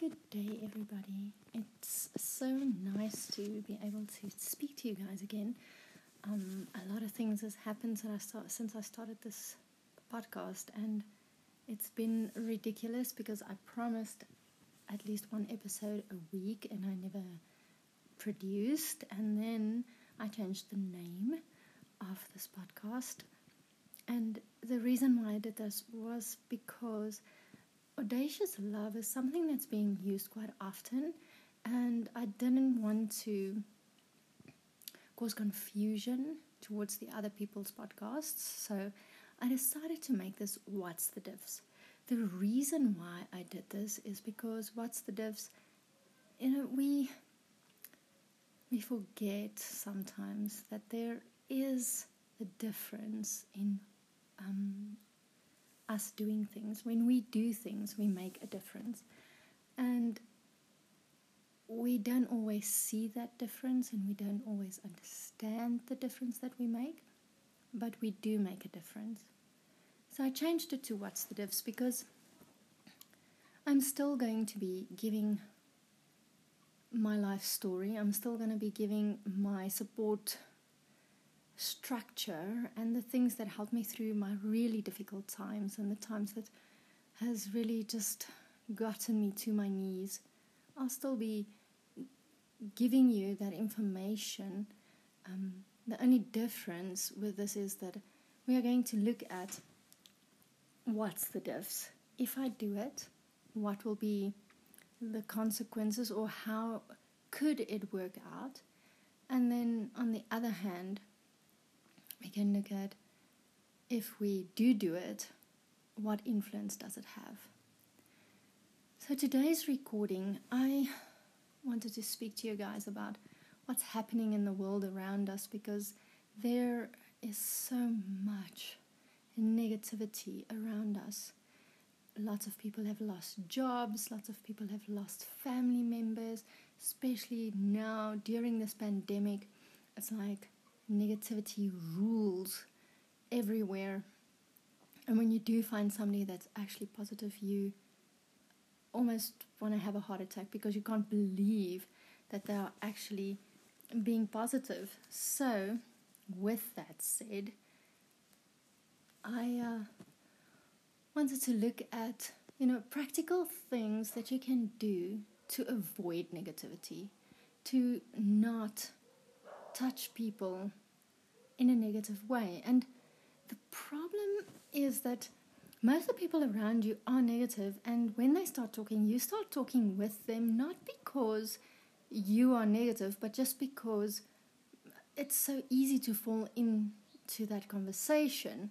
Good day, everybody. It's so nice to be able to speak to you guys again. Um, a lot of things has happened since I, start, since I started this podcast, and it's been ridiculous because I promised at least one episode a week, and I never produced. And then I changed the name of this podcast, and the reason why I did this was because audacious love is something that's being used quite often, and I didn't want to cause confusion towards the other people's podcasts, so I decided to make this What's the Diffs. The reason why I did this is because What's the Diffs, you know, we we forget sometimes that there is a difference in um, us doing things. When we do things, we make a difference. And we don't always see that difference and we don't always understand the difference that we make, but we do make a difference. So I changed it to What's the Diffs because I'm still going to be giving my life story. I'm still going to be giving my support structure and the things that helped me through my really difficult times and the times that has really just gotten me to my knees. I'll still be giving you that information. Um, the only difference with this is that we are going to look at what's the diffs. If I do it, what will be the consequences or how could it work out? And then on the other hand, we can look at if we do do it, what influence does it have? So, today's recording, I wanted to speak to you guys about what's happening in the world around us because there is so much negativity around us. Lots of people have lost jobs, lots of people have lost family members, especially now during this pandemic. It's like negativity rules everywhere. And when you do find somebody that's actually positive, you almost want to have a heart attack because you can't believe that they are actually being positive. So, with that said, I uh, wanted to look at you know practical things that you can do to avoid negativity, to not touch people in a negative way. And the problem is that most of the people around you are negative, and when they start talking, you start talking with them not because you are negative, but just because it's so easy to fall into that conversation.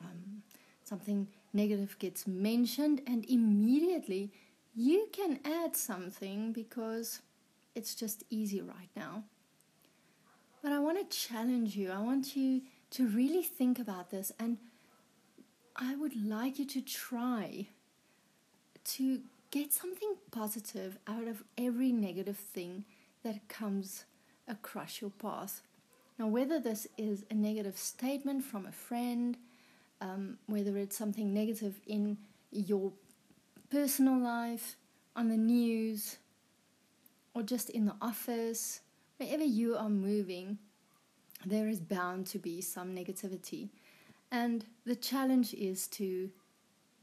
Um, something negative gets mentioned, and immediately you can add something because it's just easy right now. But I want to challenge you. I want you to really think about this. And I would like you to try to get something positive out of every negative thing that comes across your path. Now, whether this is a negative statement from a friend, um, whether it's something negative in your personal life, on the news, or just in the office, wherever you are moving, there is bound to be some negativity. And the challenge is to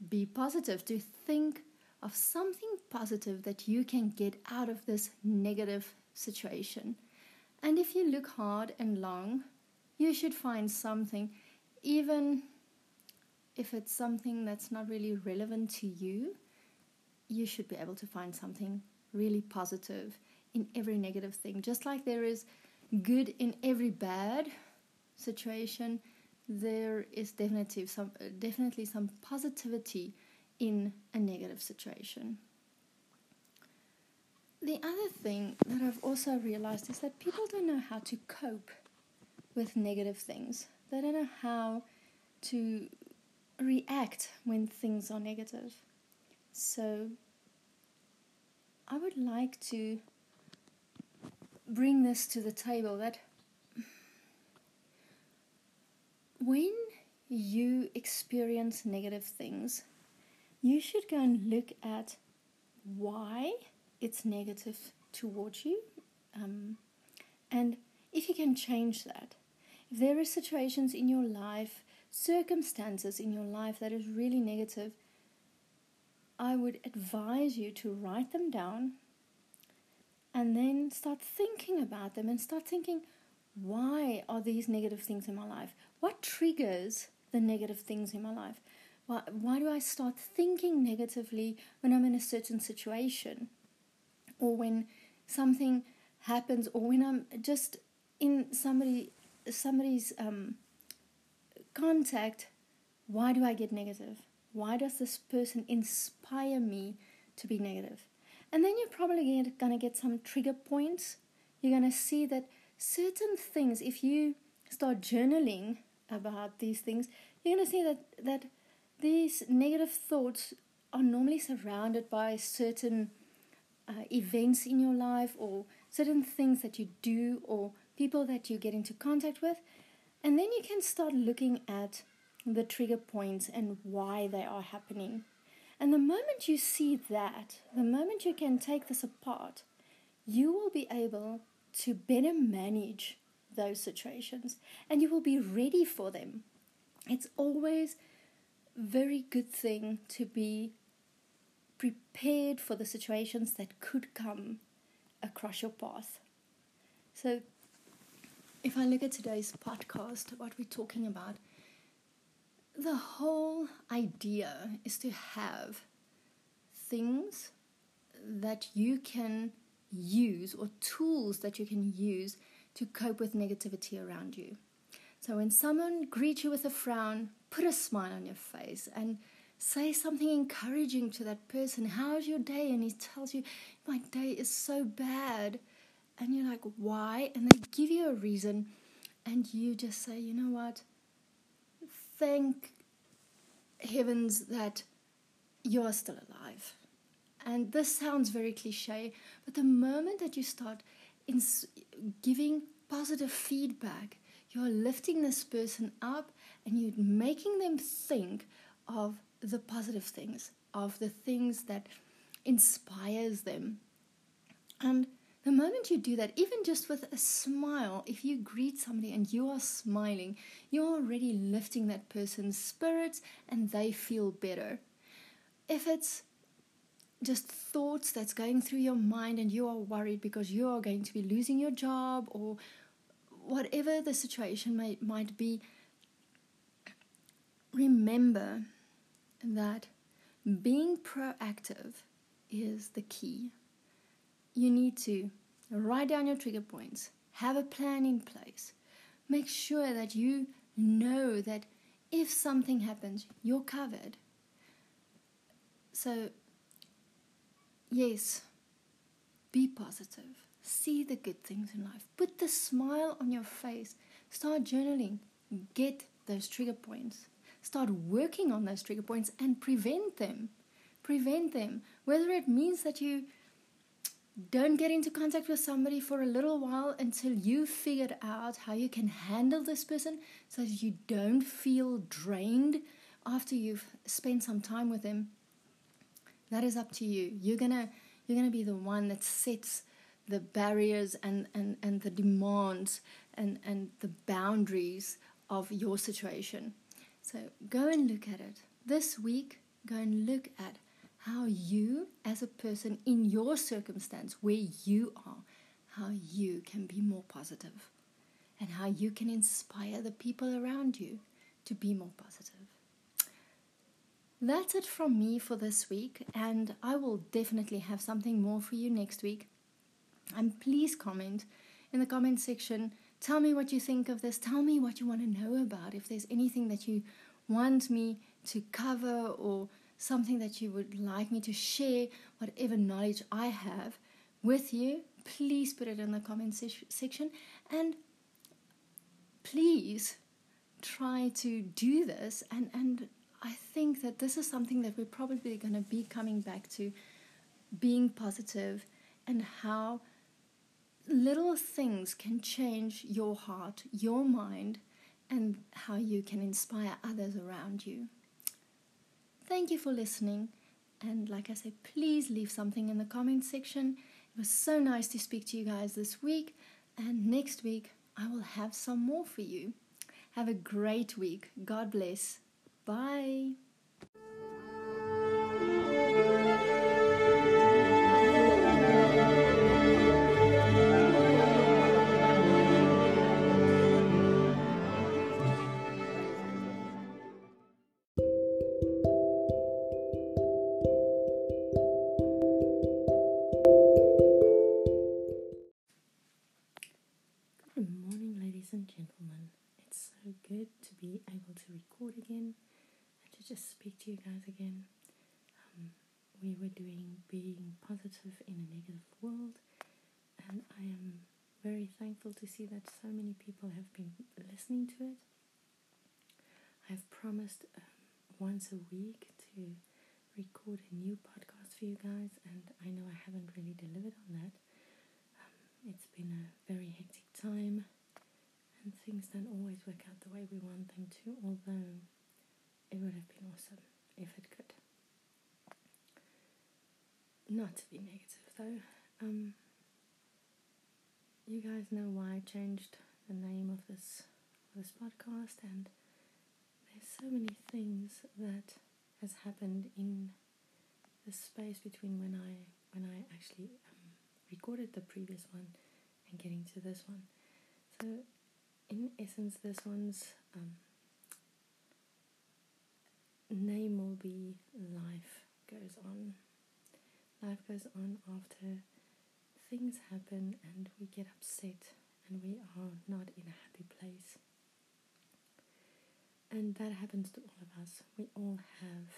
be positive, to think of something positive that you can get out of this negative situation. And if you look hard and long, you should find something, even if it's something that's not really relevant to you, you should be able to find something really positive in every negative thing. Just like there is good in every bad situation, there is definitely some definitely some positivity in a negative situation. The other thing that I've also realized is that people don't know how to cope with negative things. They don't know how to react when things are negative. So I would like to bring this to the table that when you experience negative things, you should go and look at why it's negative towards you. Um, and if you can change that, if there are situations in your life, circumstances in your life that is really negative, I would advise you to write them down and then start thinking about them and start thinking, why are these negative things in my life? What triggers the negative things in my life? Why, why do I start thinking negatively when I'm in a certain situation? Or when something happens, or when I'm just in somebody somebody's um, contact, why do I get negative? Why does this person inspire me to be negative? And then you're probably going to get some trigger points. You're going to see that certain things, if you start journaling about these things, you're going to see that, that these negative thoughts are normally surrounded by certain uh, events in your life or certain things that you do or people that you get into contact with. And then you can start looking at the trigger points and why they are happening. And the moment you see that, the moment you can take this apart, you will be able to better manage those situations and you will be ready for them. It's always a very good thing to be prepared for the situations that could come across your path. So, if I look at today's podcast, what we're talking about, the whole idea is to have things that you can use or tools that you can use to cope with negativity around you. So when someone greets you with a frown, put a smile on your face and say something encouraging to that person. How's your day? And he tells you, My day is so bad. And you're like, Why? And they give you a reason. And you just say, You know what? Thank heavens that you're still alive. And this sounds very cliche, but the moment that you start ins- giving positive feedback, you're lifting this person up and you're making them think of the positive things, of the things that inspires them. And the moment you do that, even just with a smile, if you greet somebody and you are smiling, you're already lifting that person's spirits and they feel better. If it's just thoughts that's going through your mind and you are worried because you are going to be losing your job or whatever the situation may, might be, remember that being proactive is the key. You need to write down your trigger points, have a plan in place, make sure that you know that if something happens, you're covered. So, yes, be positive. See the good things in life. Put the smile on your face. Start journaling. Get those trigger points. Start working on those trigger points and prevent them. Prevent them. Whether it means that you don't get into contact with somebody for a little while until you figured out how you can handle this person so that you don't feel drained after you've spent some time with them. That is up to you. You're gonna you're gonna be the one that sets the barriers and, and, and the demands and, and the boundaries of your situation. So go and look at it. This week, go and look at how you, as a person in your circumstance, where you are, how you can be more positive and how you can inspire the people around you to be more positive. That's it from me for this week, and I will definitely have something more for you next week. And please comment in the comment section. Tell me what you think of this. Tell me what you want to know about. If there's anything that you want me to cover or something that you would like me to share, whatever knowledge I have with you, please put it in the comment se- section. And please try to do this. And, and I think that this is something that we're probably going to be coming back to being positive and how little things can change your heart, your mind, and how you can inspire others around you. Thank you for listening, And like I said, please leave something in the comment section. It was so nice to speak to you guys this week. And next week, I will have some more for you. Have a great week. God bless. Bye. Positive in a negative world, and I am very thankful to see that so many people have been listening to it. I've promised um, once a week to record a new podcast for you guys, and I know I haven't really delivered on that. Um, it's been a very hectic time, and things don't always work out the way we want them to, although it would have been awesome if it could. Not to be negative though, um, you guys know why I changed the name of this this podcast, and there's so many things that has happened in the space between when I when I actually um, recorded the previous one and getting to this one. So, in essence, this one's um, name will be Life Goes On. Life goes on after things happen and we get upset and we are not in a happy place. And that happens to all of us. We all have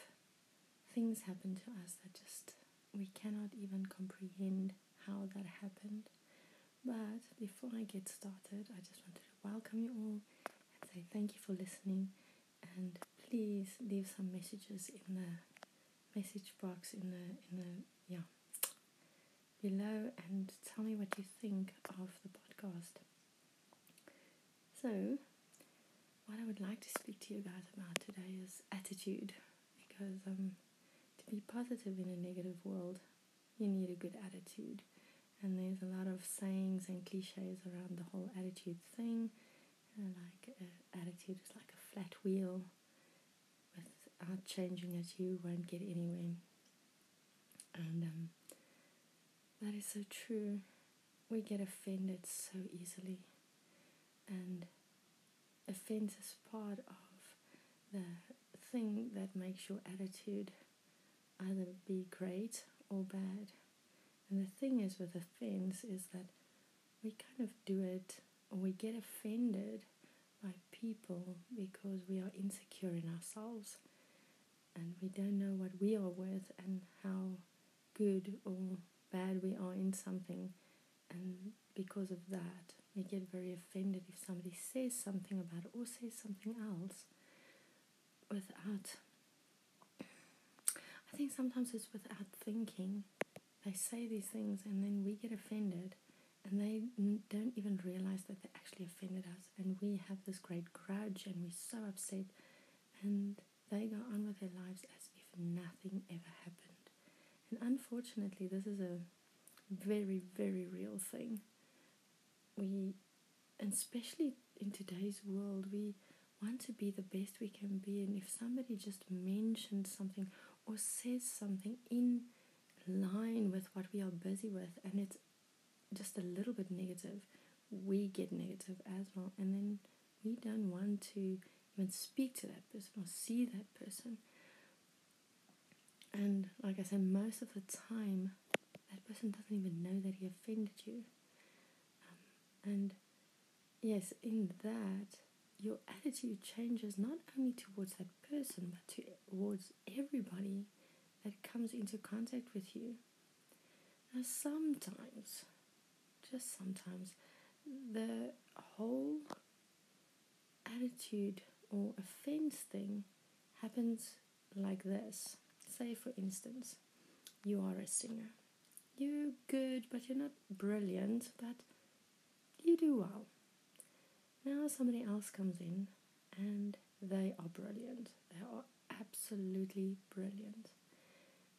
things happen to us that just we cannot even comprehend how that happened. But before I get started, I just wanted to welcome you all and say thank you for listening. And please leave some messages in the message box in the in the yeah below and tell me what you think of the podcast. So, what I would like to speak to you guys about today is attitude, because um, to be positive in a negative world, you need a good attitude. And there's a lot of sayings and cliches around the whole attitude thing. Know, like uh, attitude is like a flat wheel. Without changing it, you won't get anywhere. And um, that is so true. We get offended so easily. And offense is part of the thing that makes your attitude either be great or bad. And the thing is with offense is that we kind of do it or we get offended by people because we are insecure in ourselves and we don't know what we are worth and how good or bad we are in something. And because of that, we get very offended if somebody says something about it or says something else without. I think sometimes it's without thinking. They say these things and then we get offended and they don't even realize that they actually offended us and we have this great grudge and we're so upset and they go on with their lives as if nothing ever happened. And unfortunately, this is a very, very real thing. We, and especially in today's world, we want to be the best we can be. And if somebody just mentions something or says something in line with what we are busy with, and it's just a little bit negative, we get negative as well. And then we don't want to even speak to that person or see that person. And like I said, most of the time, that person doesn't even know that he offended you. Um, and yes, in that, your attitude changes not only towards that person, but towards everybody that comes into contact with you. Now, sometimes, just sometimes, the whole attitude or offense thing happens like this. Say, for instance, you are a singer. You're good, but you're not brilliant, but you do well. Now, somebody else comes in and they are brilliant. They are absolutely brilliant.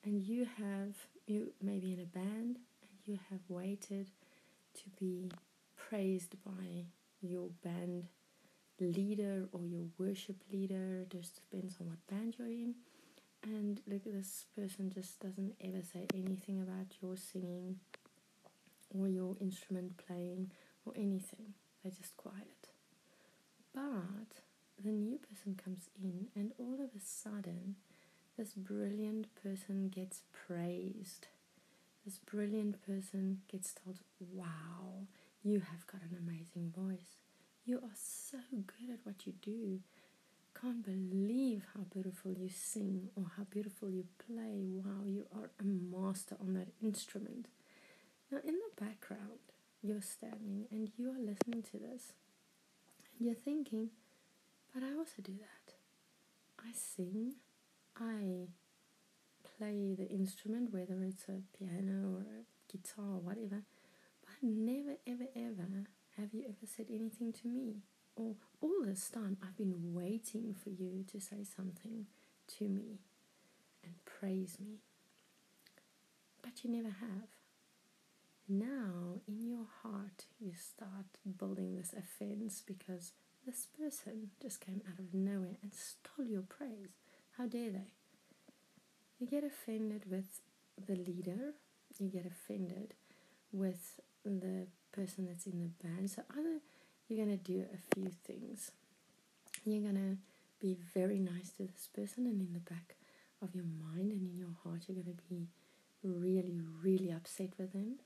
and you have you maybe in a band and you have waited to be praised by your band leader or your worship leader just depends on what band you're in and look this person just doesn't ever say anything about your singing or your instrument playing or anything they're just quiet but the new person comes in and all of a sudden this brilliant person gets praised. This brilliant person gets told, Wow, you have got an amazing voice. You are so good at what you do. Can't believe how beautiful you sing or how beautiful you play. Wow, you are a master on that instrument. Now, in the background, you're standing and you are listening to this. And you're thinking, But I also do that. I sing, I play the instrument, whether it's a piano or a guitar or whatever, but never, ever, ever have you ever said anything to me. Or all this time I've been waiting for you to say something to me and praise me. But you never have. Now, in your heart, you start building this offense because this person just came out of nowhere and stole your praise. How dare they? You get offended with the leader, you get offended with the person that's in the band. So, either you're to do a few things. You're to be very nice to this person, and in the back of your mind and in your heart, you're to be really, really upset with them.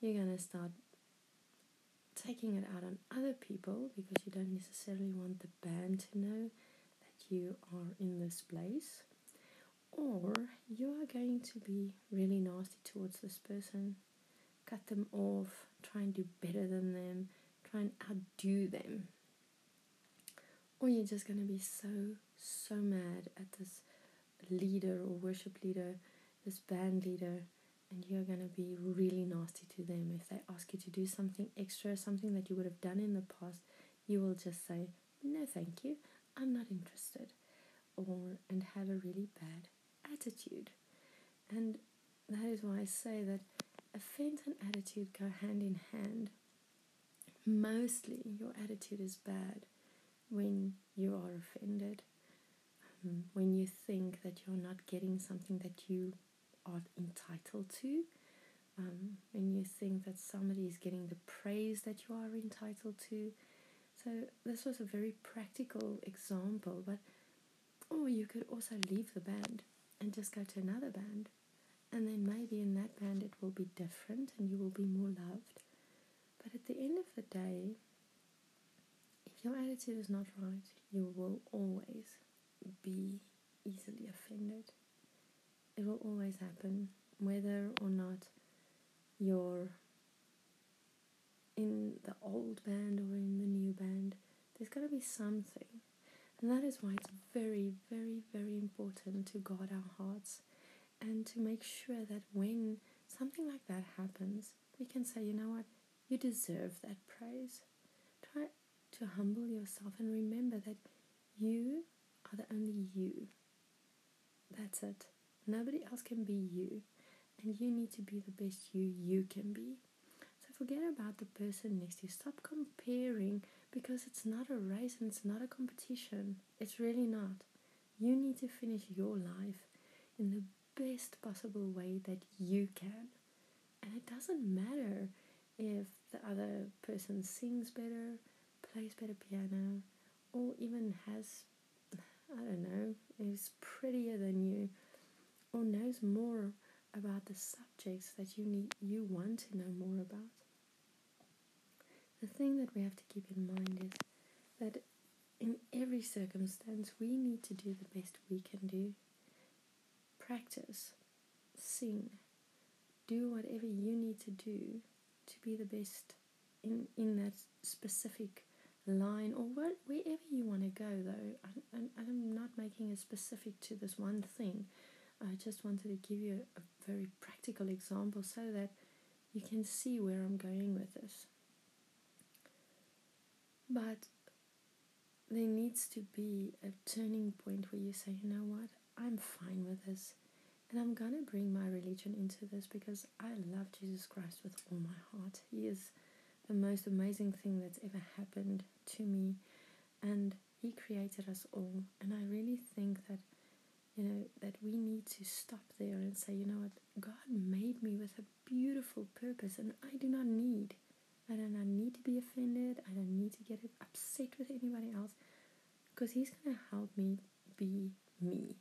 You're to start taking it out on other people because you don't necessarily want the band to know that you are in this place, or you are going to be really nasty towards this person, cut them off, try and do better than them, try and outdo them. Or you're just going to be so, so mad at this leader or worship leader, this band leader, and you're going to be really nasty to them. If they ask you to do something extra, something that you would have done in the past, you will just say, No, thank you. I'm not interested, or and have a really bad attitude. And that is why I say that offense and attitude go hand in hand. Mostly, your attitude is bad when you are offended, um, when you think that you're not getting something that you are entitled to, um, when you think that somebody is getting the praise that you are entitled to, so this was a very practical example, but or you could also leave the band and just go to another band. And then maybe in that band it will be different and you will be more loved. But at the end of the day, if your attitude is not right, you will always be easily offended. It will always happen, whether or not you're in the old band or in the new band. There's got to be something. And that is why it's very, very, very important to guard our hearts and to make sure that when something like that happens, we can say, you know what, you deserve that praise. Try to humble yourself and remember that you are the only you. That's it. Nobody else can be you. And you need to be the best you you can be So forget about the person next to you. Stop comparing because it's not a race and it's not a competition. It's really not. You need to finish your life in the best possible way that you can. And it doesn't matter if the other person sings better, plays better piano, or even has, I don't know, is prettier than you, or knows more about the subjects that you need you want to know more about the thing that we have to keep in mind is that in every circumstance, we need to do the best we can do. Practice, sing, do whatever you need to do to be the best in, in that specific line or what, wherever you want to go, though. I, I, I'm not making it specific to this one thing. I just wanted to give you a, a very practical example so that you can see where I'm going with this. But there needs to be a turning point where you say, you know what, I'm fine with this. And I'm to bring my religion into this because I love Jesus Christ with all my heart. He is the most amazing thing that's ever happened to me. And He created us all. And I really think that, you know, that we need to stop there and say, you know what, God made me with a beautiful purpose and I do not need. I do not need to be offended. I don't need to get upset with anybody else because He's going to help me be me.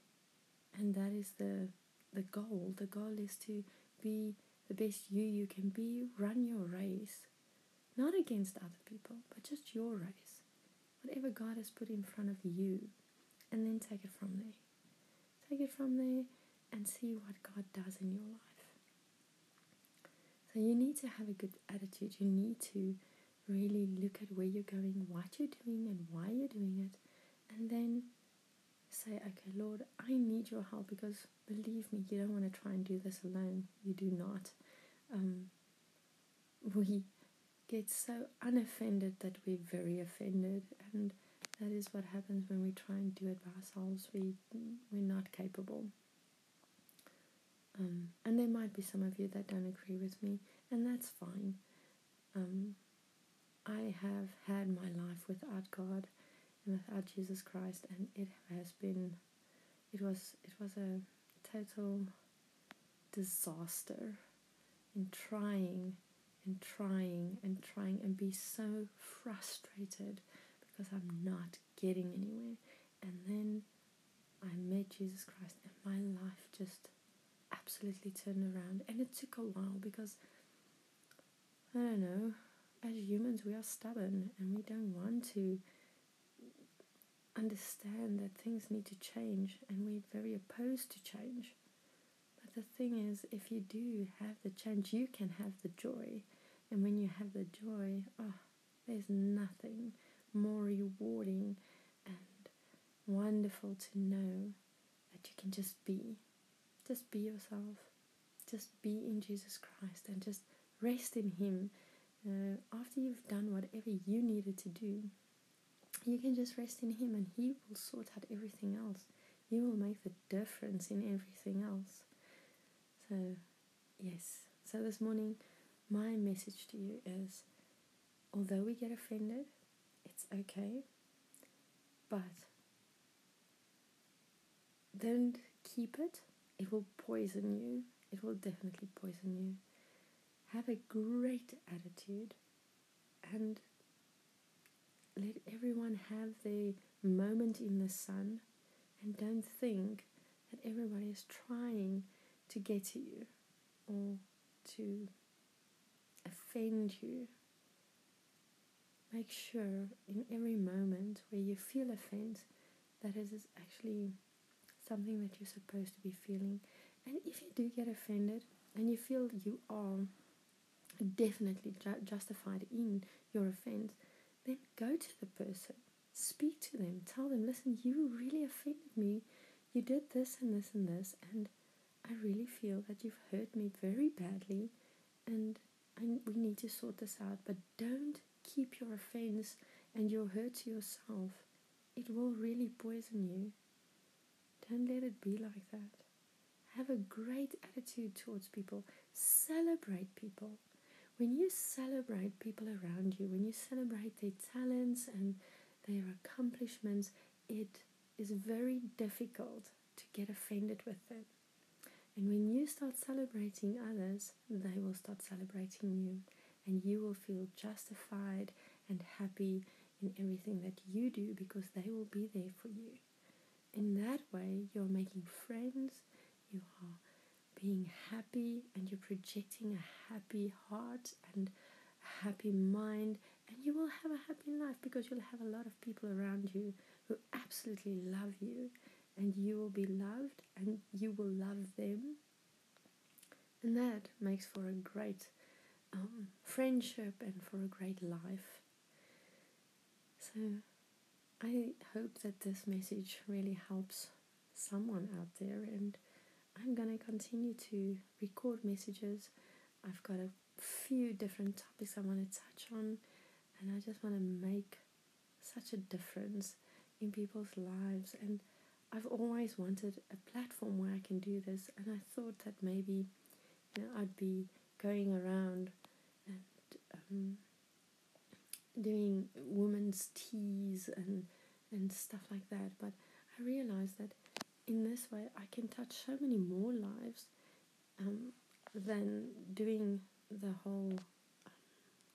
And that is the the goal. The goal is to be the best you you can be, run your race. Not against other people, but just your race. Whatever God has put in front of you. And then take it from there. Take it from there and see what God does in your life. So you need to have a good attitude. You need to really look at where you're going, what you're doing, and why you're doing it. And then say, okay, Lord, I need your help because believe me, you don't want to try and do this alone. You do not. Um, we get so unoffended that we're very offended, and that is what happens when we try and do it by ourselves. We we're not capable. Um, and there might be some of you that don't agree with me, and that's fine. Um, I have had my life without God without Jesus Christ, and it has been, it was, it was a total disaster in trying and trying and trying and be so frustrated because I'm not getting anywhere. And then I met Jesus Christ, and my life just absolutely turned around. And it took a while because I don't know, as humans, we are stubborn and we don't want to understand that things need to change and we're very opposed to change. But the thing is, if you do have the change, you can have the joy. And when you have the joy, oh, there's nothing more rewarding and wonderful to know that you can just be. Just be yourself. Just be in Jesus Christ and just rest in Him. Uh, after you've done whatever you needed to do, you can just rest in Him and He will sort out everything else. He will make the difference in everything else. So, yes. So, this morning, my message to you is although we get offended, it's okay, but don't keep it. It will poison you. It will definitely poison you. Have a great attitude and let everyone have their moment in the sun and don't think that everybody is trying to get to you or to offend you. Make sure in every moment where you feel offense that it is actually something that you're supposed to be feeling. And if you do get offended and you feel you are definitely ju- justified in your offense, then go to the person, speak to them, tell them, listen, you really offended me. You did this and this and this, and I really feel that you've hurt me very badly, and I, we need to sort this out. But don't keep your offense and your hurt to yourself. It will really poison you. Don't let it be like that. Have a great attitude towards people. Celebrate people when you celebrate people around you, when you celebrate their talents and their accomplishments, it is very difficult to get offended with them. And when you start celebrating others, they will start celebrating you, and you will feel justified and happy in everything that you do because they will be there for you. In that way, you're making friends, you are being happy and you're projecting a happy heart and a happy mind, and you will have a happy life because you'll have a lot of people around you who absolutely love you, and you will be loved and you will love them. And that makes for a great um, friendship and for a great life. So I hope that this message really helps someone out there and I'm to continue to record messages. I've got a few different topics I want to touch on, and I just want to make such a difference in people's lives. And I've always wanted a platform where I can do this, and I thought that maybe you know, I'd be going around and um, doing women's teas and and stuff like that. But I realized that in this way I can touch so many more lives um, than doing the whole um,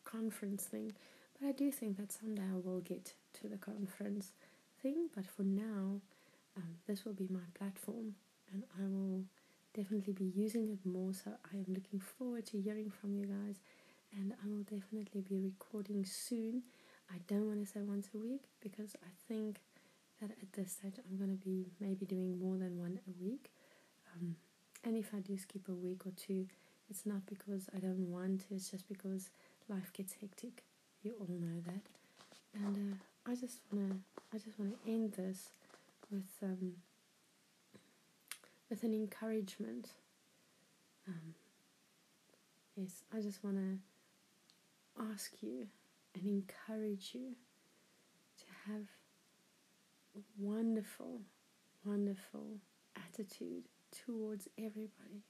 conference thing. But I do think that someday I will get to the conference thing. But for now, um, this will be my platform, and I will definitely be using it more. So I am looking forward to hearing from you guys, and I will definitely be recording soon. I don't want to say once a week because I think that at this stage I'm going to be maybe doing more than one a week. Um, and if I do skip a week or two, it's not because I don't want to, it's just because life gets hectic. You all know that. And uh, I just wanna I just wanna end this with um, with an encouragement. Um, yes, I just wanna ask you and encourage you to have wonderful, wonderful attitude towards everybody.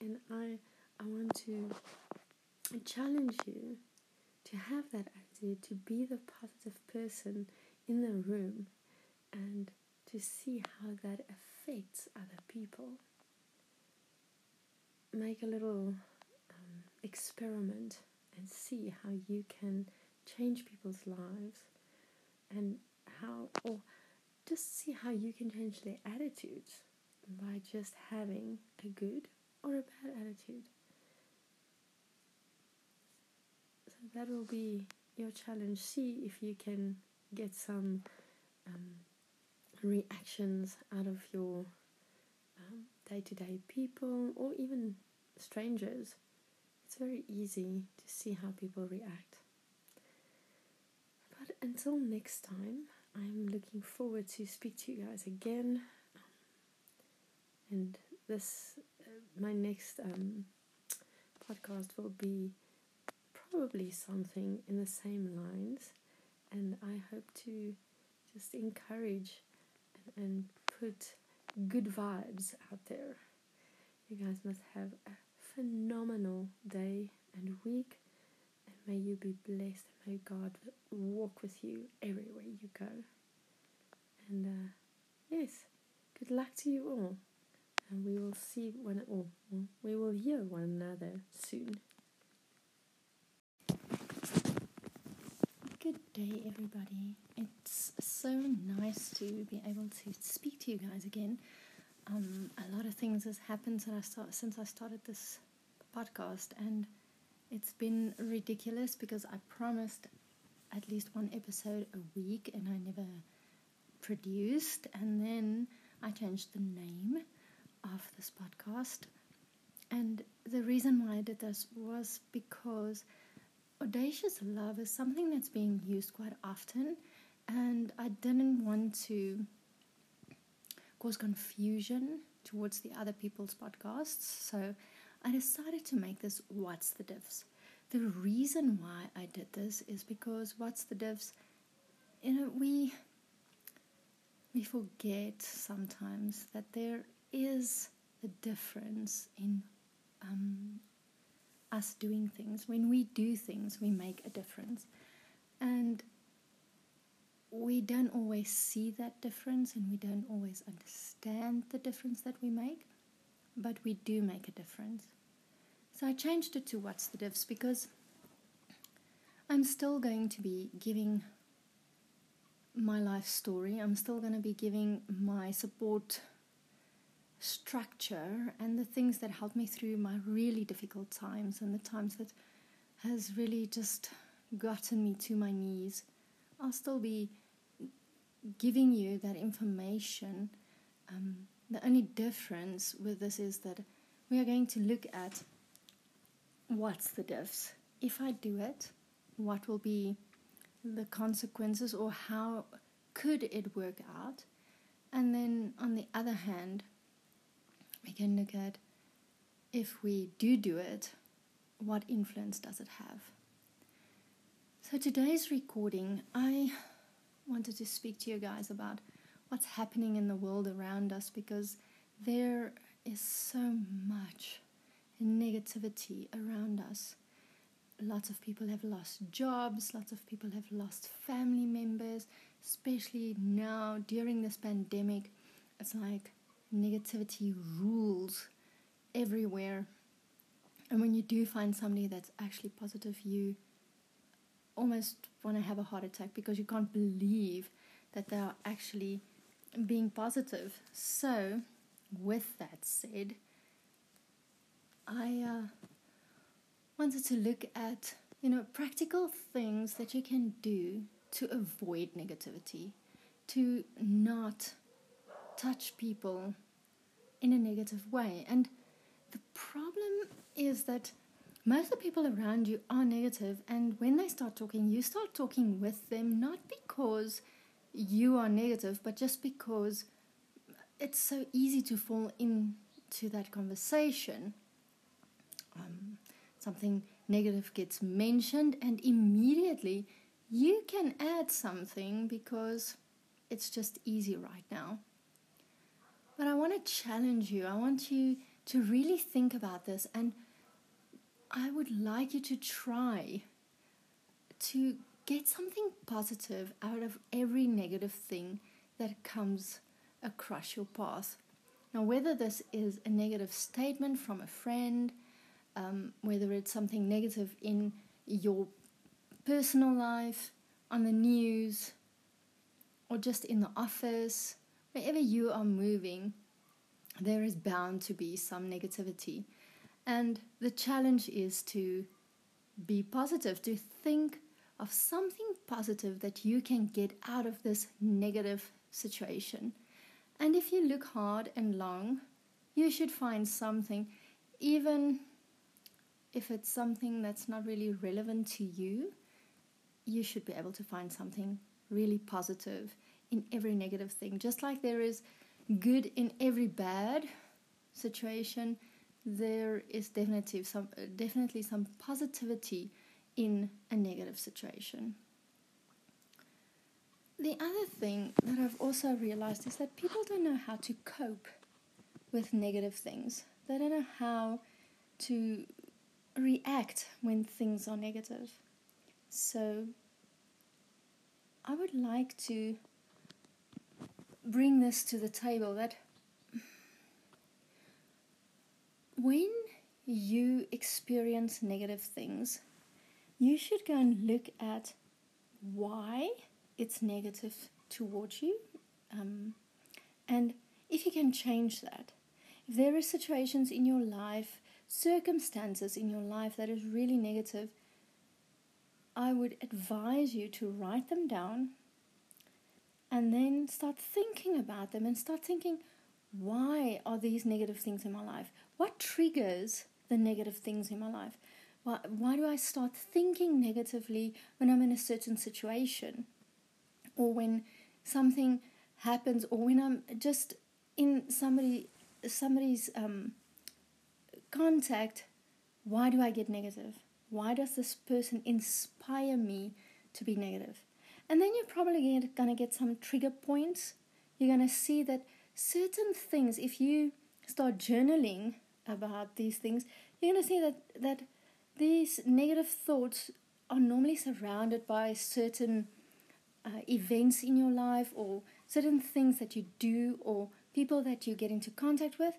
And I I want to challenge you to have that attitude, to be the positive person in the room and to see how that affects other people. Make a little um, experiment and see how you can change people's lives and how, or just see how you can change their attitudes by just having a good or a bad attitude. So that will be your challenge. See if you can get some um, reactions out of your day to day people or even strangers. It's very easy to see how people react. But until next time, I'm looking forward to speak to you guys again. And this, uh, my next um, podcast will be probably something in the same lines. And I hope to just encourage and, and put good vibes out there. You guys must have a phenomenal day and week. May you be blessed. May God walk with you everywhere you go. And uh, yes, good luck to you all. And we will see one, or we will hear one another soon. Good day, everybody. It's so nice to be able to speak to you guys again. Um, a lot of things has happened since I, start, since I started this podcast, and it's been ridiculous because I promised at least one episode a week, and I never produced. And then I changed the name of this podcast, and the reason why I did this was because audacious love is something that's being used quite often, and I didn't want to cause confusion towards the other people's podcasts, so I decided to make this What's the Diffs. The reason why I did this is because What's the Diffs, you know, we we forget sometimes that there is a difference in um, us doing things. When we do things, we make a difference. And we don't always see that difference and we don't always understand the difference that we make, but we do make a difference. So I changed it to What's the Diffs because I'm still going to be giving my life story. I'm still going to be giving my support structure and the things that helped me through my really difficult times and the times that has really just gotten me to my knees. I'll still be giving you that information. Um, the only difference with this is that we are going to look at what's the diffs. If I do it, what will be the consequences or how could it work out? And then on the other hand, we can look at if we do do it, what influence does it have? So today's recording, I wanted to speak to you guys about what's happening in the world around us because there is so much negativity around us. Lots of people have lost jobs, lots of people have lost family members, especially now during this pandemic. It's like negativity rules everywhere. And when you do find somebody that's actually positive, you almost want to have a heart attack because you can't believe that they are actually being positive. So, with that said, I uh, wanted to look at you know practical things that you can do to avoid negativity, to not touch people in a negative way. And the problem is that most of the people around you are negative, and when they start talking, you start talking with them not because you are negative, but just because it's so easy to fall into that conversation. Um, something negative gets mentioned, and immediately you can add something because it's just easy right now. But I want to challenge you. I want you to really think about this, and I would like you to try to get something positive out of every negative thing that comes across your path. Now, whether this is a negative statement from a friend, um, whether it's something negative in your personal life, on the news, or just in the office, wherever you are moving, there is bound to be some negativity. And the challenge is to be positive, to think of something positive that you can get out of this negative situation. And if you look hard and long, you should find something, even if it's something that's not really relevant to you, you should be able to find something really positive in every negative thing. Just like there is good in every bad situation, there is definitely some definitely some positivity in a negative situation. The other thing that I've also realized is that people don't know how to cope with negative things. They don't know how to react when things are negative. So I would like to bring this to the table that when you experience negative things, you should go and look at why it's negative towards you um, and if you can change that. If there are situations in your life, circumstances in your life that is really negative, I would advise you to write them down and then start thinking about them and start thinking, why are these negative things in my life? What triggers the negative things in my life? Why, why do I start thinking negatively when I'm in a certain situation? Or when something happens, or when I'm just in somebody somebody's um, contact, why do I get negative? Why does this person inspire me to be negative? And then you're probably going to get some trigger points. You're going to see that certain things, if you start journaling about these things, you're going to see that, that these negative thoughts are normally surrounded by certain uh, events in your life or certain things that you do or people that you get into contact with.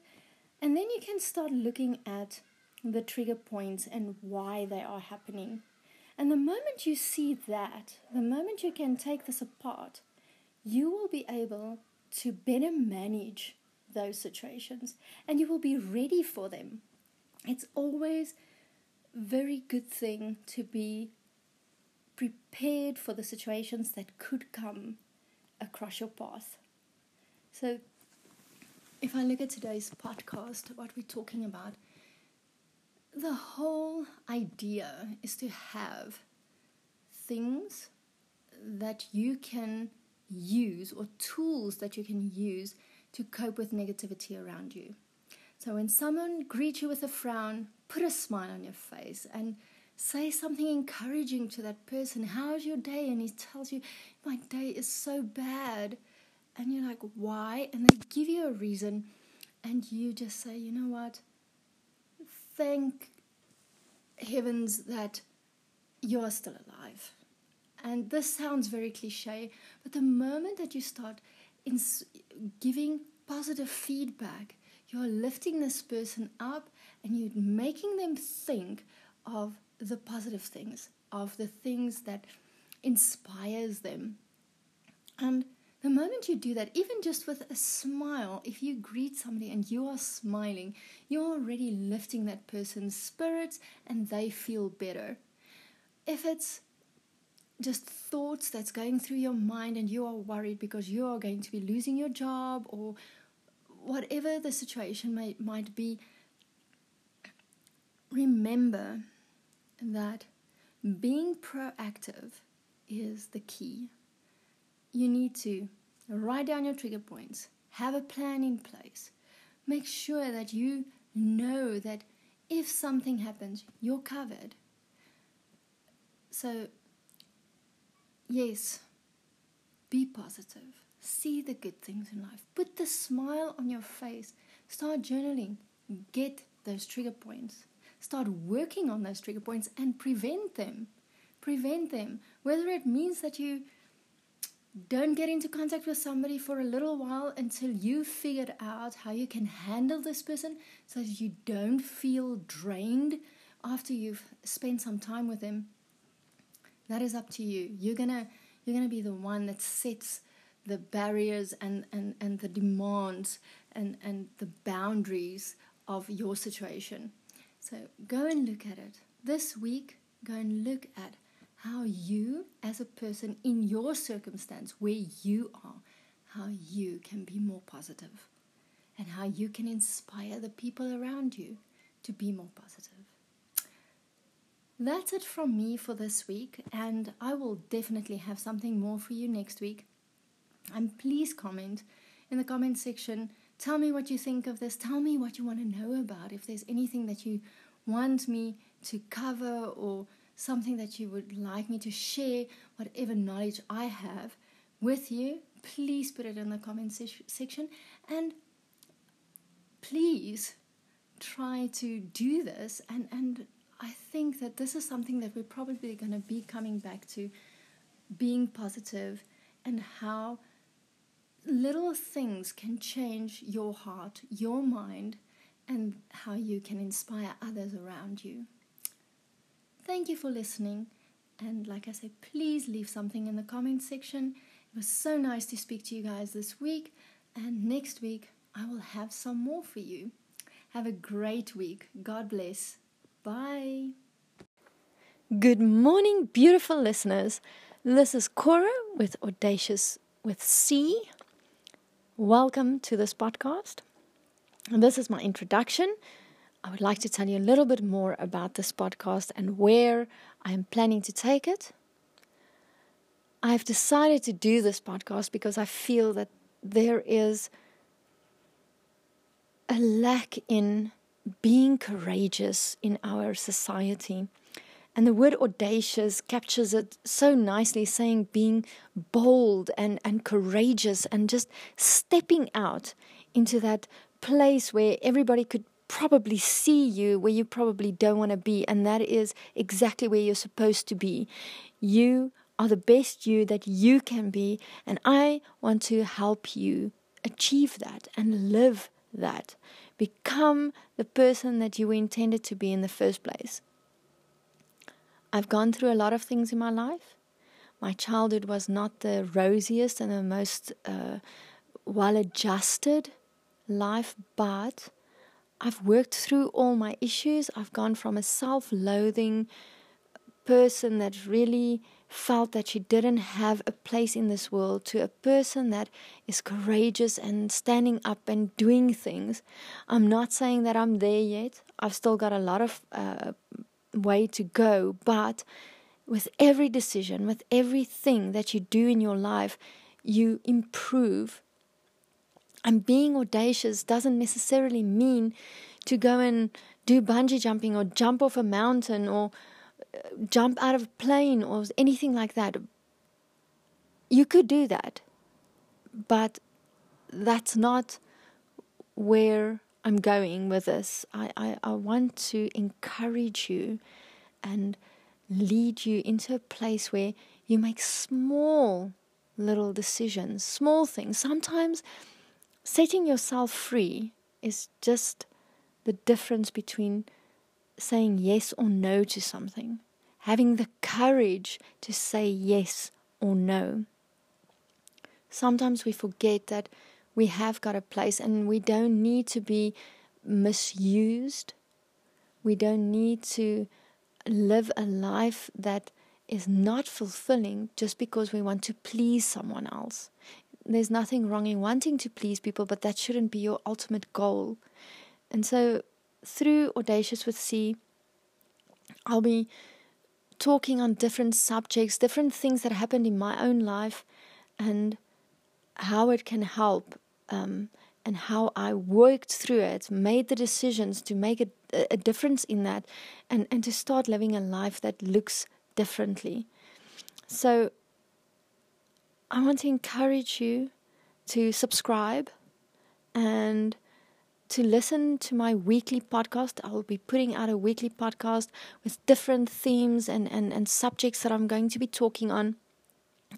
And then you can start looking at the trigger points and why they are happening. And the moment you see that, the moment you can take this apart, you will be able to better manage those situations and you will be ready for them. It's always very good thing to be prepared for the situations that could come across your path. So, if I look at today's podcast, what we're talking about, the whole idea is to have things that you can use or tools that you can use to cope with negativity around you. So when someone greets you with a frown, put a smile on your face and say something encouraging to that person. How's your day? And he tells you, My day is so bad. and you're like, why? And they give you a reason, and you just say, you know what? Thank heavens that you are still alive. And this sounds very cliche, but the moment that you start in giving positive feedback, you're lifting this person up and you're making them think of the positive things, of the things that inspires them. And the moment you do that, even just with a smile, if you greet somebody and you are smiling, you're already lifting that person's spirits and they feel better. If it's just thoughts that's going through your mind and you are worried because you are going to be losing your job or whatever the situation may, might be, remember that being proactive is the key. You need to write down your trigger points, have a plan in place, make sure that you know that if something happens, you're covered. So, yes, be positive. See the good things in life. Put the smile on your face. Start journaling. Get those trigger points. Start working on those trigger points and prevent them. Prevent them. Whether it means that you don't get into contact with somebody for a little while until you figured out how you can handle this person so that you don't feel drained after you've spent some time with them. That is up to you. You're gonna you're gonna be the one that sets the barriers and, and, and the demands and, and the boundaries of your situation. So go and look at it. This week, go and look at how you, as a person in your circumstance, where you are, how you can be more positive and how you can inspire the people around you to be more positive. That's it from me for this week, and I will definitely have something more for you next week. And please comment in the comment section. Tell me what you think of this. Tell me what you want to know about. If there's anything that you want me to cover or something that you would like me to share, whatever knowledge I have with you, please put it in the comment se- section. And please try to do this. And, and I think that this is something that we're probably going to be coming back to being positive and how little things can change your heart, your mind, and how you can inspire others around you. Thank you for listening. And like I said, please leave something in the comment section. It was so nice to speak to you guys this week. And next week, I will have some more for you. Have a great week. God bless. Bye. Good morning, beautiful listeners. This is Cora with Audacious with C. Welcome to this podcast. And this is my introduction. I would like to tell you a little bit more about this podcast and where I am planning to take it. I've decided to do this podcast because I feel that there is a lack in being courageous in our society. And the word audacious captures it so nicely, saying being bold and, and courageous and just stepping out into that place where everybody could probably see you, where you probably don't want to be. And that is exactly where you're supposed to be. You are the best you that you can be. And I want to help you achieve that and live that. Become the person that you were intended to be in the first place. I've gone through a lot of things in my life. My childhood was not the rosiest and the most uh, well adjusted life, but I've worked through all my issues. I've gone from a self loathing person that really felt that she didn't have a place in this world to a person that is courageous and standing up and doing things. I'm not saying that I'm there yet. I've still got a lot of uh, way to go, but with every decision, with everything that you do in your life, you improve. And being audacious doesn't necessarily mean to go and do bungee jumping or jump off a mountain or uh, jump out of a plane or anything like that. You could do that, but that's not where I'm going with this. I, I, I want to encourage you and lead you into a place where you make small little decisions, small things. Sometimes setting yourself free is just the difference between saying yes or no to something, having the courage to say yes or no. Sometimes we forget that we have got a place and we don't need to be misused. We don't need to live a life that is not fulfilling just because we want to please someone else. There's nothing wrong in wanting to please people, but that shouldn't be your ultimate goal. And so, through Audacious with C, I'll be talking on different subjects, different things that happened in my own life, and how it can help, um, and how I worked through it, made the decisions to make a, a difference in that, and, and to start living a life that looks differently. So, I want to encourage you to subscribe and to listen to my weekly podcast. I will be putting out a weekly podcast with different themes and, and, and subjects that I'm going to be talking on.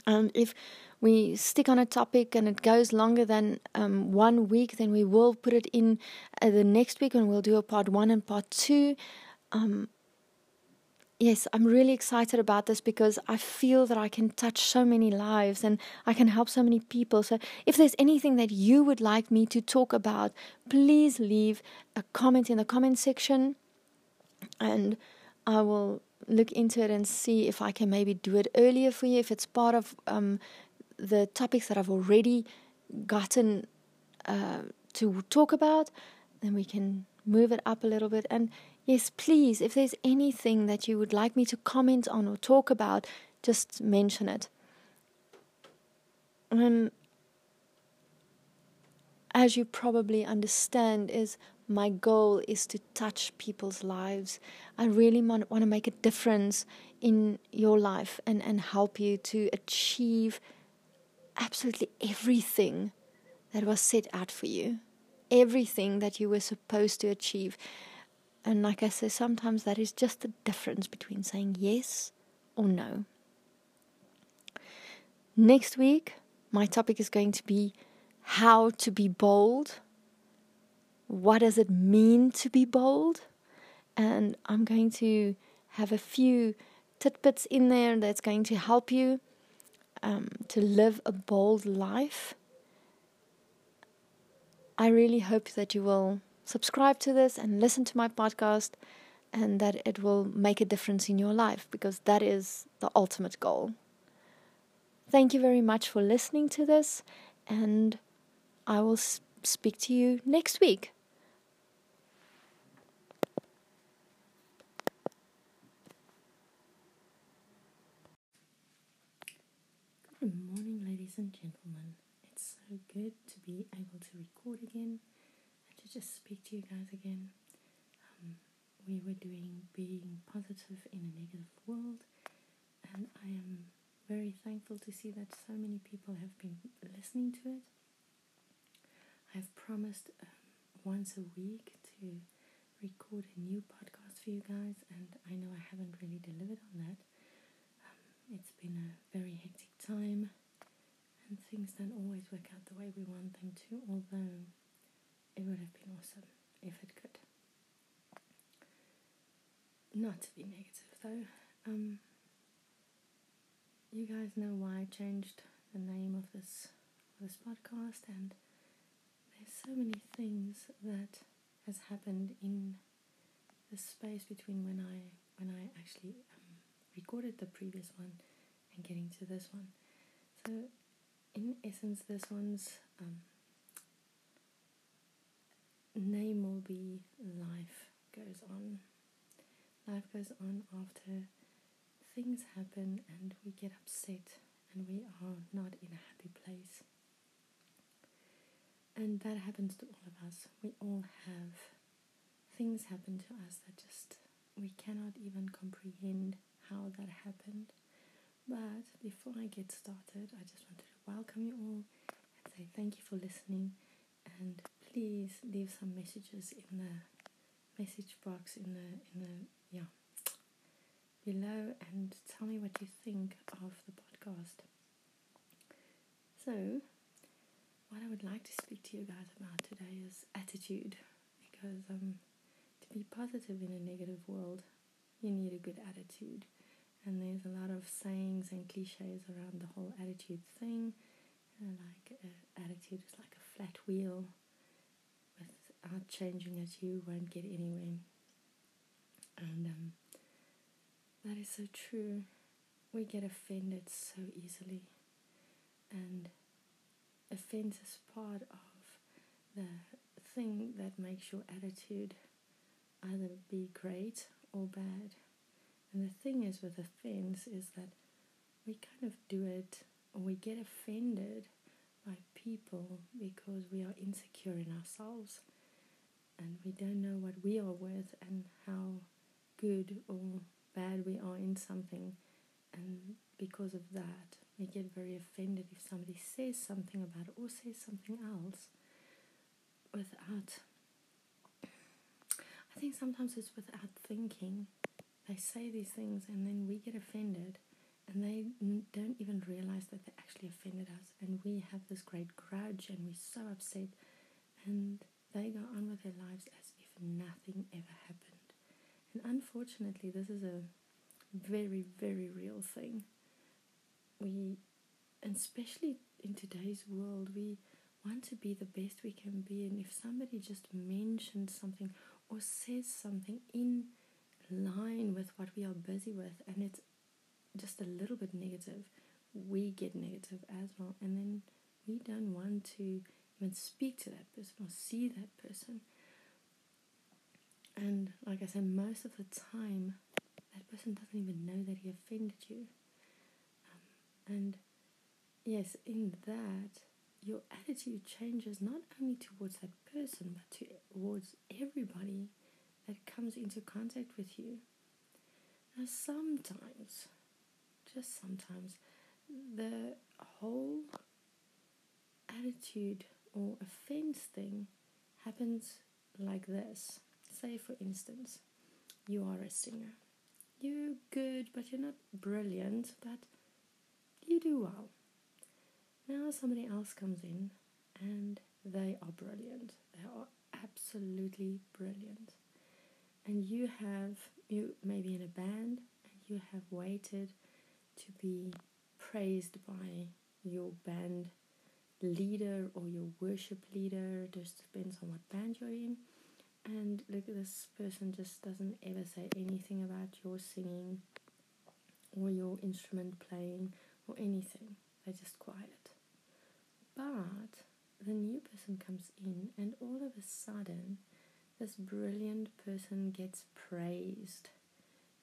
Um, if we stick on a topic and it goes longer than um, one week, then we will put it in uh, the next week and we'll do a part one and part two. Um, yes, I'm really excited about this because I feel that I can touch so many lives and I can help so many people. So, if there's anything that you would like me to talk about, please leave a comment in the comment section and I will look into it and see if I can maybe do it earlier for you. If it's part of um, the topics that I've already gotten uh, to talk about, then we can move it up a little bit. And yes, please, if there's anything that you would like me to comment on or talk about, just mention it. And as you probably understand, is my goal is to touch people's lives. I really want, want to make a difference in your life and, and help you to achieve absolutely everything that was set out for you, everything that you were supposed to achieve. And like I say, sometimes that is just the difference between saying yes or no. Next week, my topic is going to be how to be bold. What does it mean to be bold? And I'm going to have a few tidbits in there that's going to help you um, to live a bold life. I really hope that you will subscribe to this and listen to my podcast and that it will make a difference in your life because that is the ultimate goal. Thank you very much for listening to this, and I will speak to you next week. Good morning, ladies and gentlemen. It's so good to be able to record again and to just speak to you guys again. Um, we were doing being positive in a negative world, and I am very thankful to see that so many people have been listening to it. I've promised um, once a week to record a new podcast for you guys, and I know I haven't really delivered on that. Um, it's been a very hectic time, things don't always work out the way we want them to, although it would have been awesome if it could. Not to be negative though. Um, you guys know why I changed the name of this this podcast, and there's so many things that has happened in the space between when I when I actually um, recorded the previous one and getting to this one. So, in essence, this one's um, name will be Life Goes On. Life goes on after things happen and we get upset and we are not in a happy place. And that happens to all of us. We all have things happen to us that just we cannot even comprehend how that happened. But before I get started, I just wanted to welcome you all and say thank you for listening. And please leave some messages in the message box in the in the yeah below and tell me what you think of the podcast. So, what I would like to speak to you guys about today is attitude because um, to be positive in a negative world, you need a good attitude. And there's a lot of sayings and cliches around the whole attitude thing. You like uh, attitude is like a flat wheel. Without changing it, you won't get anywhere. And um, that is so true. We get offended so easily. And offense is part of the thing that makes your attitude either be great or bad. And the thing is with offense is that we kind of do it or we get offended by people because we are insecure in ourselves and we don't know what we are worth and how good or bad we are in something. And because of that, we get very offended if somebody says something about it or says something else without. I think sometimes it's without thinking. They say these things and then we get offended and they don't even realize that they actually offended us and we have this great grudge and we're so upset and they go on with their lives as if nothing ever happened. And unfortunately, this is a very, very real thing. We, and especially in today's world, we want to be the best we can be. And if somebody just mentions something or says something in line with what we are busy with, and it's just a little bit negative, we get negative as well. And then we don't want to even speak to that person or see that person. And like I said, most of the time, that person doesn't even know that he offended you. Um, and yes, in that, your attitude changes not only towards that person, but towards everybody that comes into contact with you. Now, sometimes, just sometimes, the whole attitude or offense thing happens like this. Say, for instance, you are a singer. You're good, but you're not brilliant, but you do well. Now somebody else comes in and they are brilliant. They are absolutely brilliant. And you have, you maybe in a band, and you have waited to be praised by your band leader or your worship leader, just depends on what band you're in. And look, this person just doesn't ever say anything about your singing or your instrument playing or anything. They're just quiet. But the new person comes in, and all of a sudden, this brilliant person gets praised.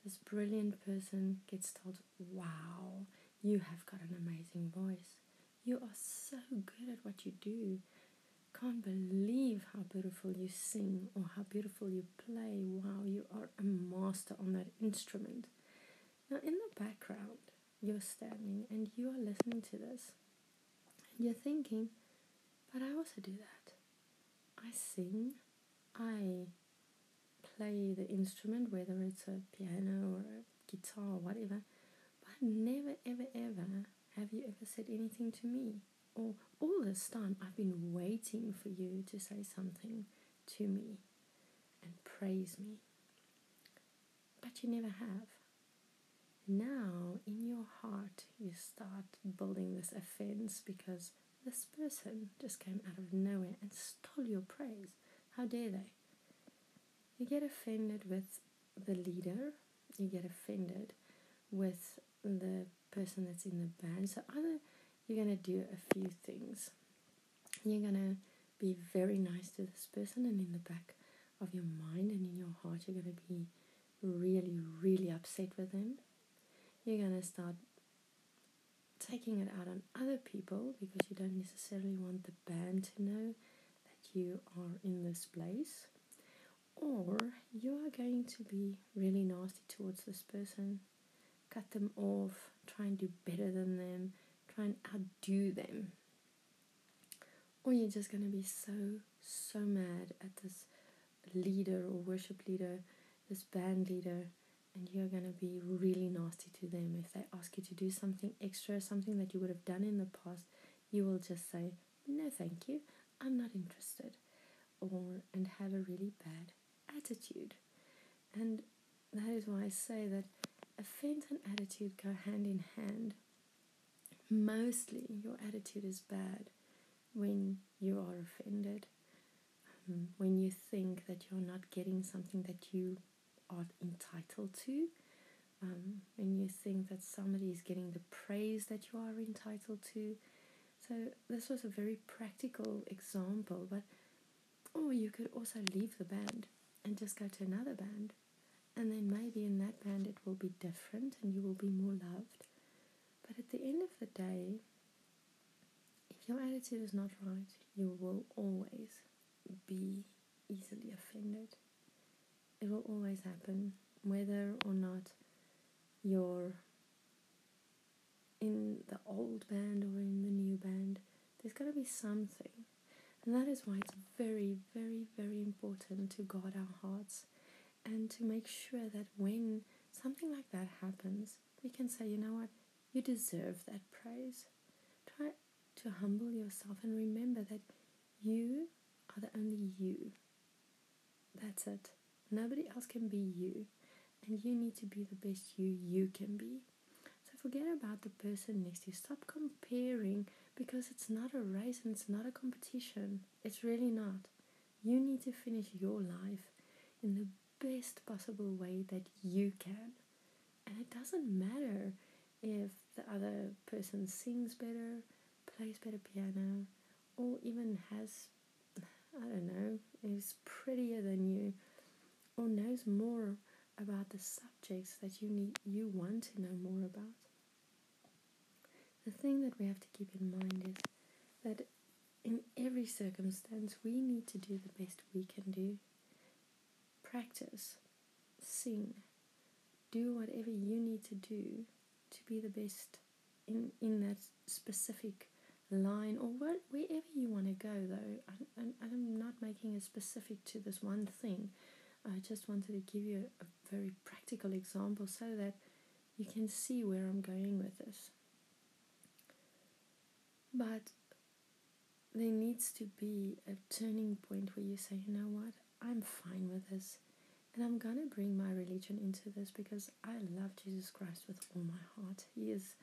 This brilliant person gets told, Wow, you have got an amazing voice. You are so good at what you do. Can't believe how beautiful you sing or how beautiful you play. Wow, you are a master on that instrument. Now, in the background, you're standing and you are listening to this. And you're thinking, but I also do that. I sing, I play the instrument, whether it's a piano or a guitar or whatever, but never, ever, ever have you ever said anything to me? Or all this time I've been waiting for you to say something to me and praise me. But you never have. Now, in your heart, you start building this offense because this person just came out of nowhere and stole your praise. How dare they? You get offended with the leader, you get offended with the person that's in the band. So either you're going to do a few things. You're going to be very nice to this person, and in the back of your mind and in your heart, you're going to be really, really upset with them. You're going to start taking it out on other people because you don't necessarily want the band to know you are in this place. Or you are going to be really nasty towards this person, cut them off, try and do better than them, try and outdo them. or you're just going to be so, so mad at this leader or worship leader, this band leader, and you're going to be really nasty to them. If they ask you to do something extra, something that you would have done in the past, you will just say, No, thank you, I'm not interested, or and have a really bad attitude. And that is why I say that offense and attitude go hand in hand. Mostly, your attitude is bad when you are offended, um, when you think that you're not getting something that you are entitled to, um, when you think that somebody is getting the praise that you are entitled to. So, this was a very practical example, but or you could also leave the band and just go to another band. And then maybe in that band it will be different and you will be more loved. But at the end of the day, if your attitude is not right, you will always be easily offended. It will always happen, whether or not you're in the old band or in the new band. There's got to be something and that is why it's very, very, very important to guard our hearts and to make sure that when something like that happens, we can say, you know what, you deserve that praise. Try to humble yourself and remember that you are the only you. That's it. Nobody else can be you. And you need to be the best you you can be. Forget about the person next to you. Stop comparing because it's not a race and it's not a competition. It's really not. You need to finish your life in the best possible way that you can. And it doesn't matter if the other person sings better, plays better piano, or even has, I don't know, is prettier than you, or knows more about the subjects that you need you want to know more about the thing that we have to keep in mind is that in every circumstance, we need to do the best we can do. Practice, sing, do whatever you need to do to be the best in, in that specific line or wherever you want to go, though. I, I, I'm not making it specific to this one thing. I just wanted to give you a, a very practical example so that you can see where I'm going with this. But there needs to be a turning point where you say, you know what, I'm fine with this. And I'm going to bring my religion into this because I love Jesus Christ with all my heart. He is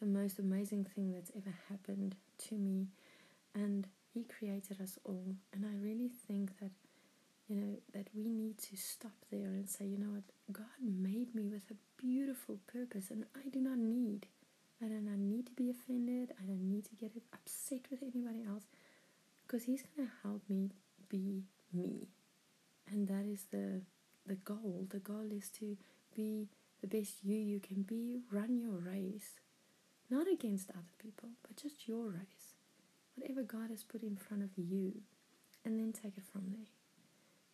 the most amazing thing that's ever happened to me. And He created us all. And I really think that, you know, that we need to stop there and say, you know what, God made me with a beautiful purpose and I do not need I do not need to be offended. I don't need to get upset with anybody else because he's going to help me be me. And that is the the goal. The goal is to be the best you you can be, run your race. Not against other people, but just your race. Whatever God has put in front of you, and then take it from there.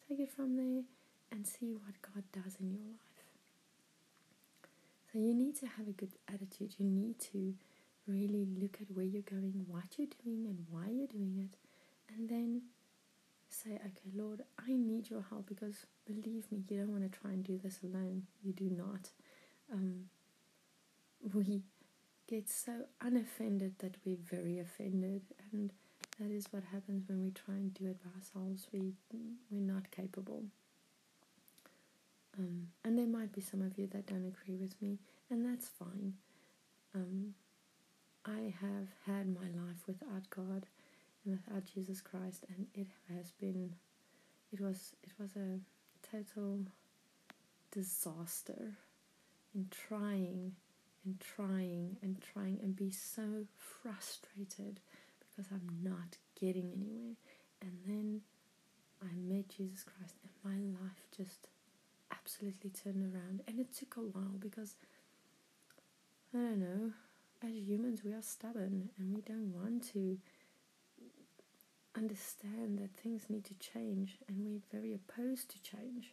Take it from there and see what God does in your life. So you need to have a good attitude. You need to really look at where you're going, what you're doing, and why you're doing it. And then say, okay, Lord, I need your help because believe me, you don't want to try and do this alone. You do not. Um, we get so unoffended that we're very offended, and that is what happens when we try and do it by ourselves. We we're not capable. Um, and there might be some of you that don't agree with me, and that's fine. Um, I have had my life without God and without Jesus Christ, and it has been, it was, it was a total disaster in trying and trying and trying and be so frustrated because I'm not getting anywhere. And then I met Jesus Christ, and my life just absolutely turned around. And it took a while because, I don't know, as humans, we are stubborn and we don't want to understand that things need to change and we're very opposed to change.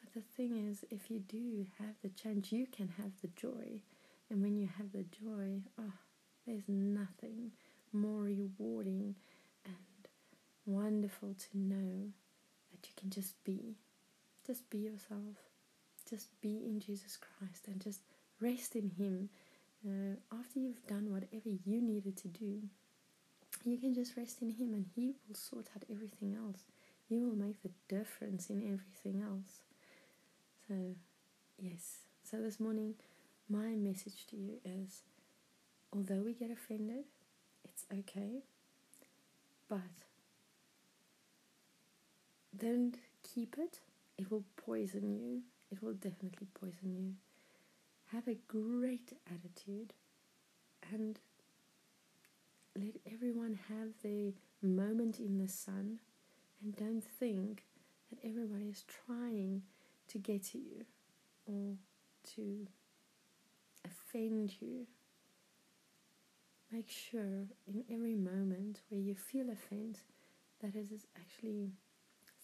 But the thing is, if you do have the change, you can have the joy. And when you have the joy, oh, there's nothing more rewarding and wonderful to know that you can just be. Just be yourself. Just be in Jesus Christ and just rest in Him. Uh, after you've done whatever you needed to do, you can just rest in Him and He will sort out everything else. He will make the difference in everything else. So, yes. So, this morning, my message to you is although we get offended, it's okay, but don't keep it. It will poison you. It will definitely poison you. Have a great attitude and let everyone have their moment in the sun and don't think that everybody is trying to get to you or to offend you. Make sure in every moment where you feel offense that it is actually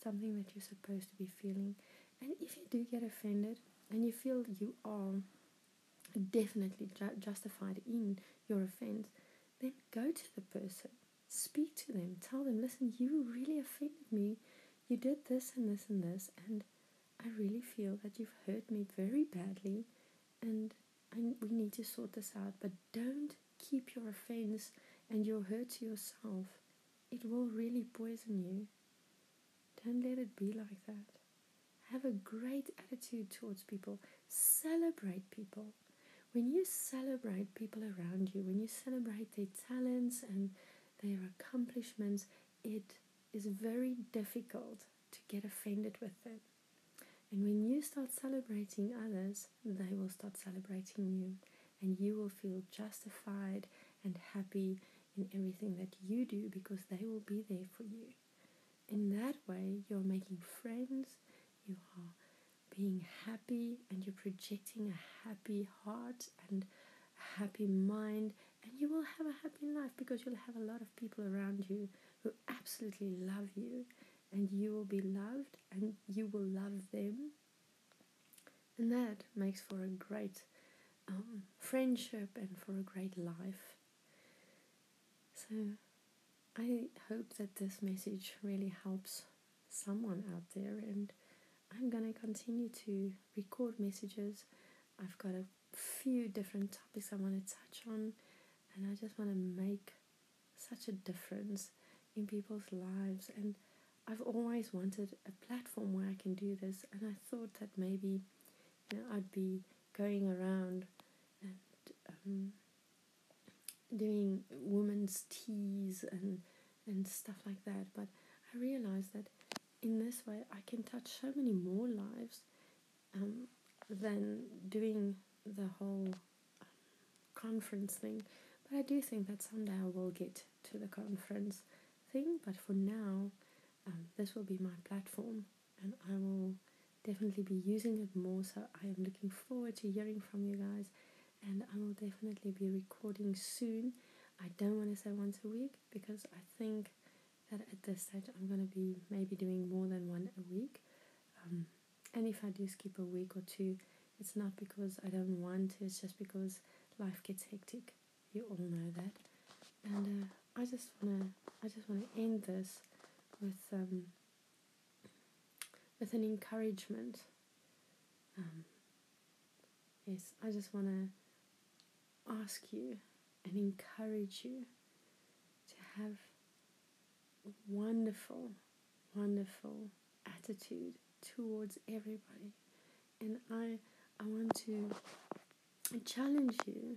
something that you're supposed to be feeling. And if you do get offended and you feel you are definitely ju- justified in your offense, then go to the person, speak to them, tell them, listen, you really offended me. You did this and this and this, and I really feel that you've hurt me very badly, and I, we need to sort this out. But don't keep your offense and your hurt to yourself. It will really poison you. Don't let it be like that. Have a great attitude towards people. Celebrate people. When you celebrate people around you, when you celebrate their talents and their accomplishments, it is very difficult to get offended with them. And when you start celebrating others, they will start celebrating you, and you will feel justified and happy in everything that you do because they will be there for you. In that way, you're making friends, you are being happy, and you're projecting a happy heart and a happy mind, and you will have a happy life because you'll have a lot of people around you who absolutely love you, and you will be loved, and you will love them. And that makes for a great um, friendship and for a great life. So, I hope that this message really helps someone out there, and I'm gonna continue to record messages. I've got a few different topics I want to touch on, and I just want to make such a difference in people's lives. And I've always wanted a platform where I can do this, and I thought that maybe you know I'd be going around and um, doing women's teas and and stuff like that. But I realized that in this way I can touch so many more lives um, than doing the whole um, conference thing. But I do think that someday I will get to the conference thing. But for now, um, this will be my platform, and I will definitely be using it more. So I am looking forward to hearing from you guys and I will definitely be recording soon. I don't want to say once a week because I think that at this stage I'm going to be maybe doing more than one a week. Um, and if I do skip a week or two, it's not because I don't want to, it's just because life gets hectic. You all know that. And uh, I just wanna I just wanna end this with um, with an encouragement. Um, yes, I just wanna ask you and encourage you to have a wonderful, wonderful attitude towards everybody. And I I want to challenge you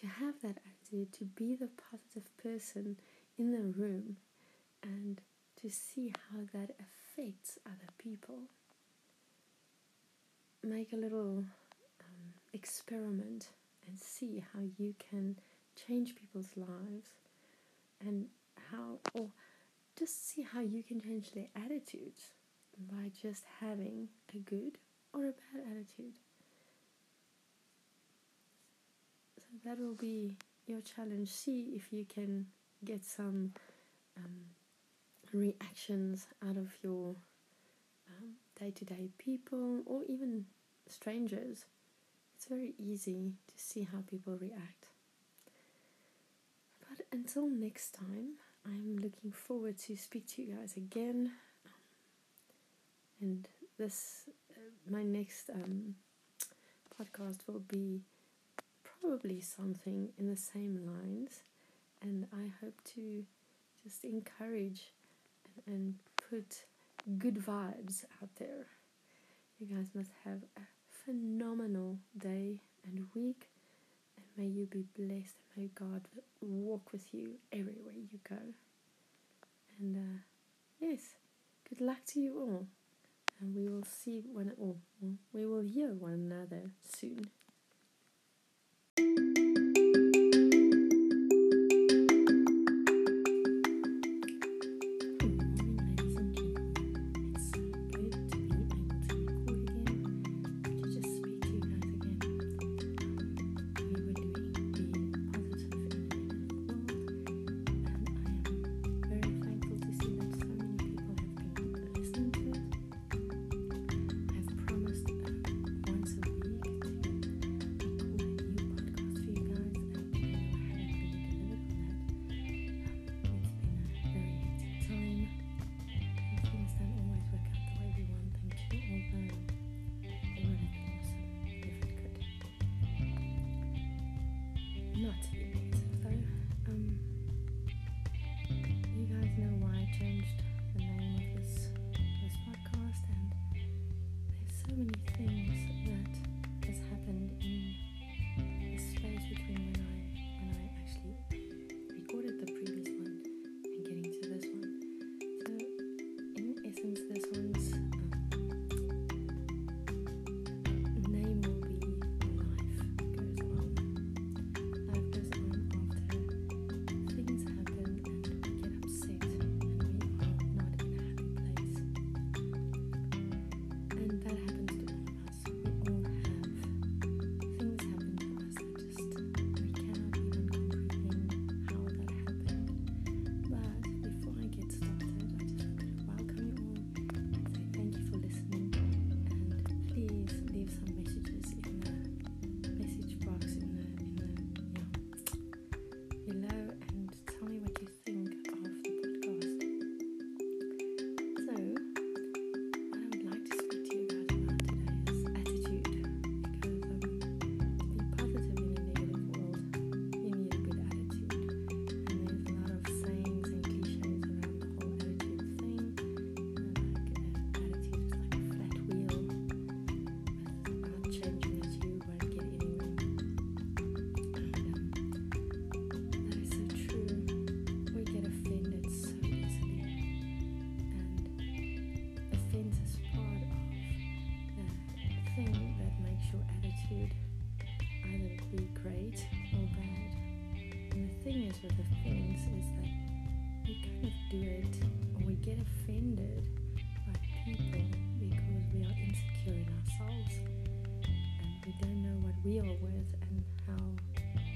to have that attitude, to be the positive person in the room and to see how that affects other people. Make a little um, experiment and see how you can change people's lives and how, or just see how you can change their attitudes by just having a good or a bad attitude. So that will be your challenge. See if you can get some um, reactions out of your day to day people or even strangers it's very easy to see how people react. But until next time, I'm looking forward to speak to you guys again. And this, uh, my next um, podcast will be probably something in the same lines. And I hope to just encourage and, and put good vibes out there. You guys must have a phenomenal day and week. And may you be blessed. And may God walk with you everywhere you go. And uh, yes, good luck to you all. And we will see one, or we will hear one another soon.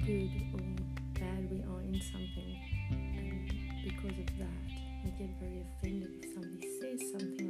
Good or bad we are in something. And because of that, we get very offended if somebody says something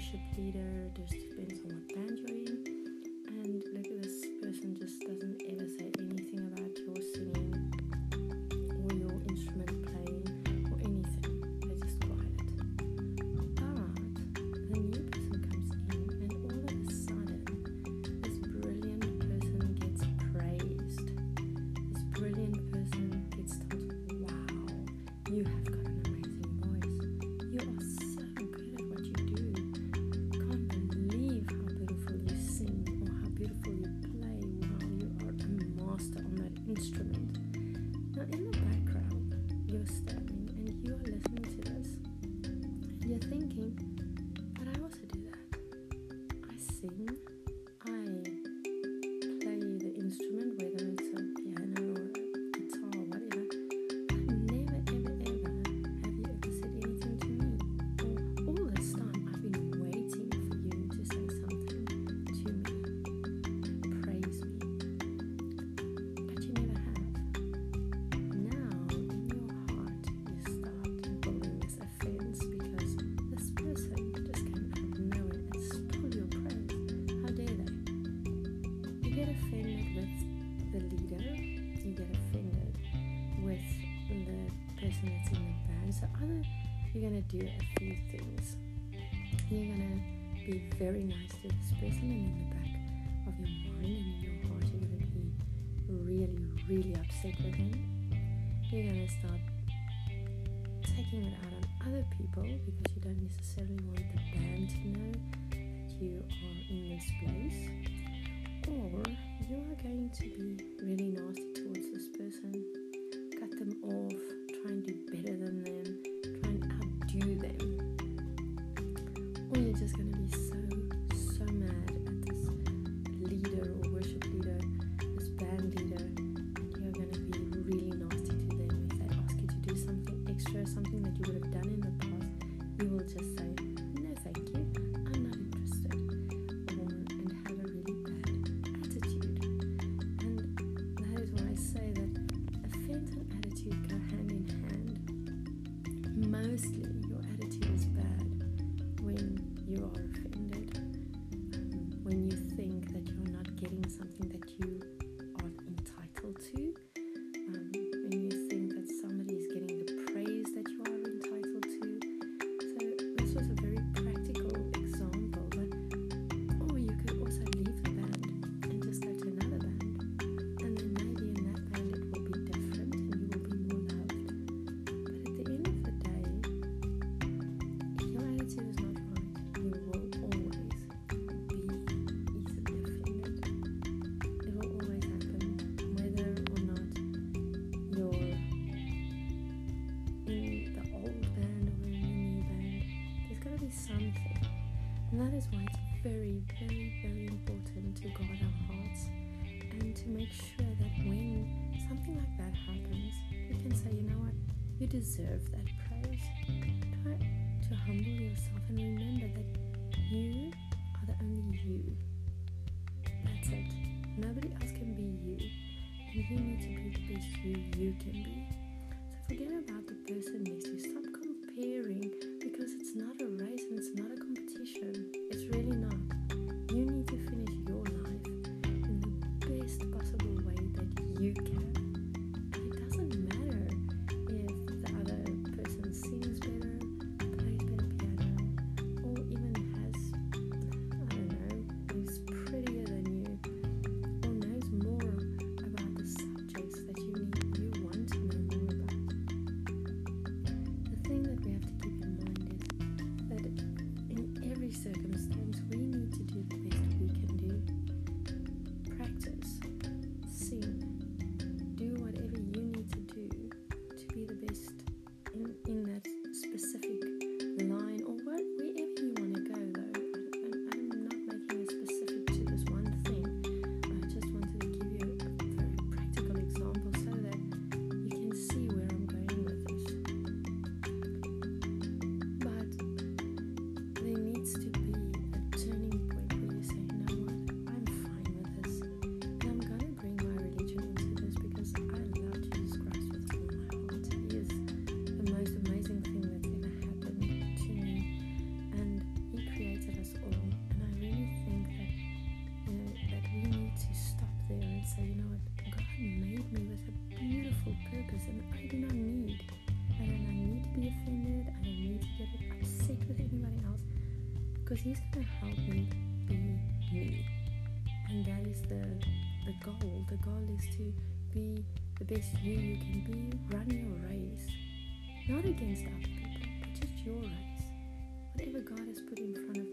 worship leader instrument. very nice to this person and in the back of your mind and in your heart you're gonna be really really upset with him. You're gonna start taking it out on other people because you don't necessarily want the band to know that you are in this place. Or you are going to be deserve that the goal is to be the best you you can be. Run your race, not against other people, but just your race. Whatever God has put in front of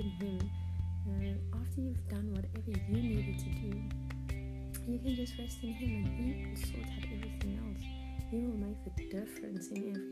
in Him. After you've done whatever you needed to do, you can just rest in Him and He will sort out everything else. He will make the difference in everything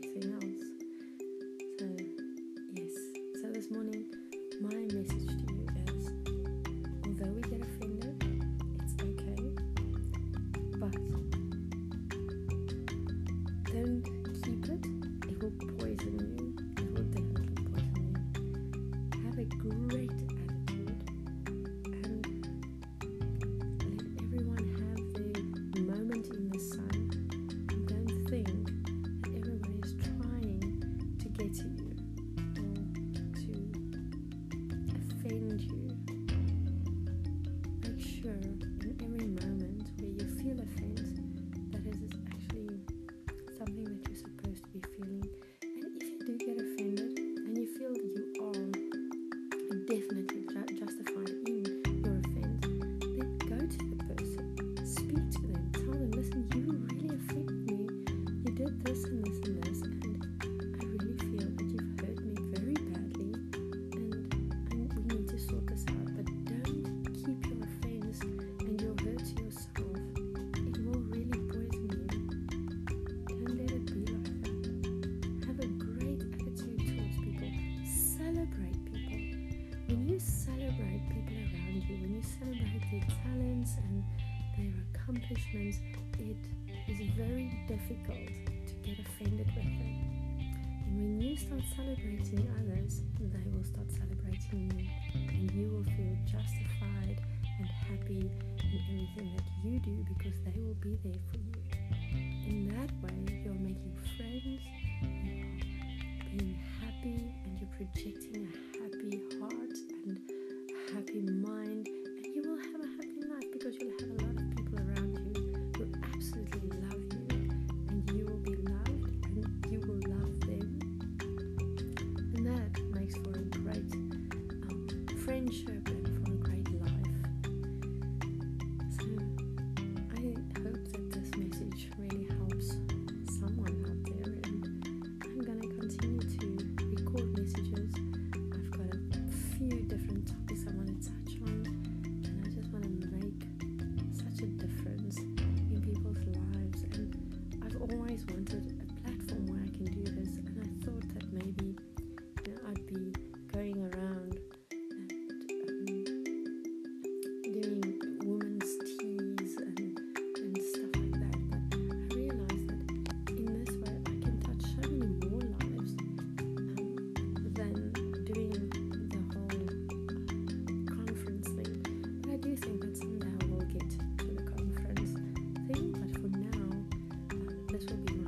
this will be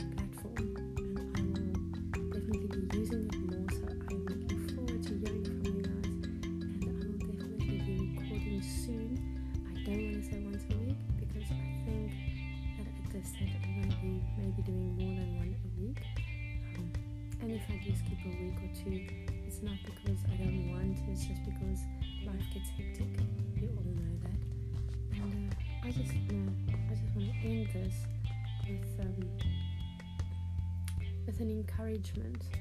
an encouragement.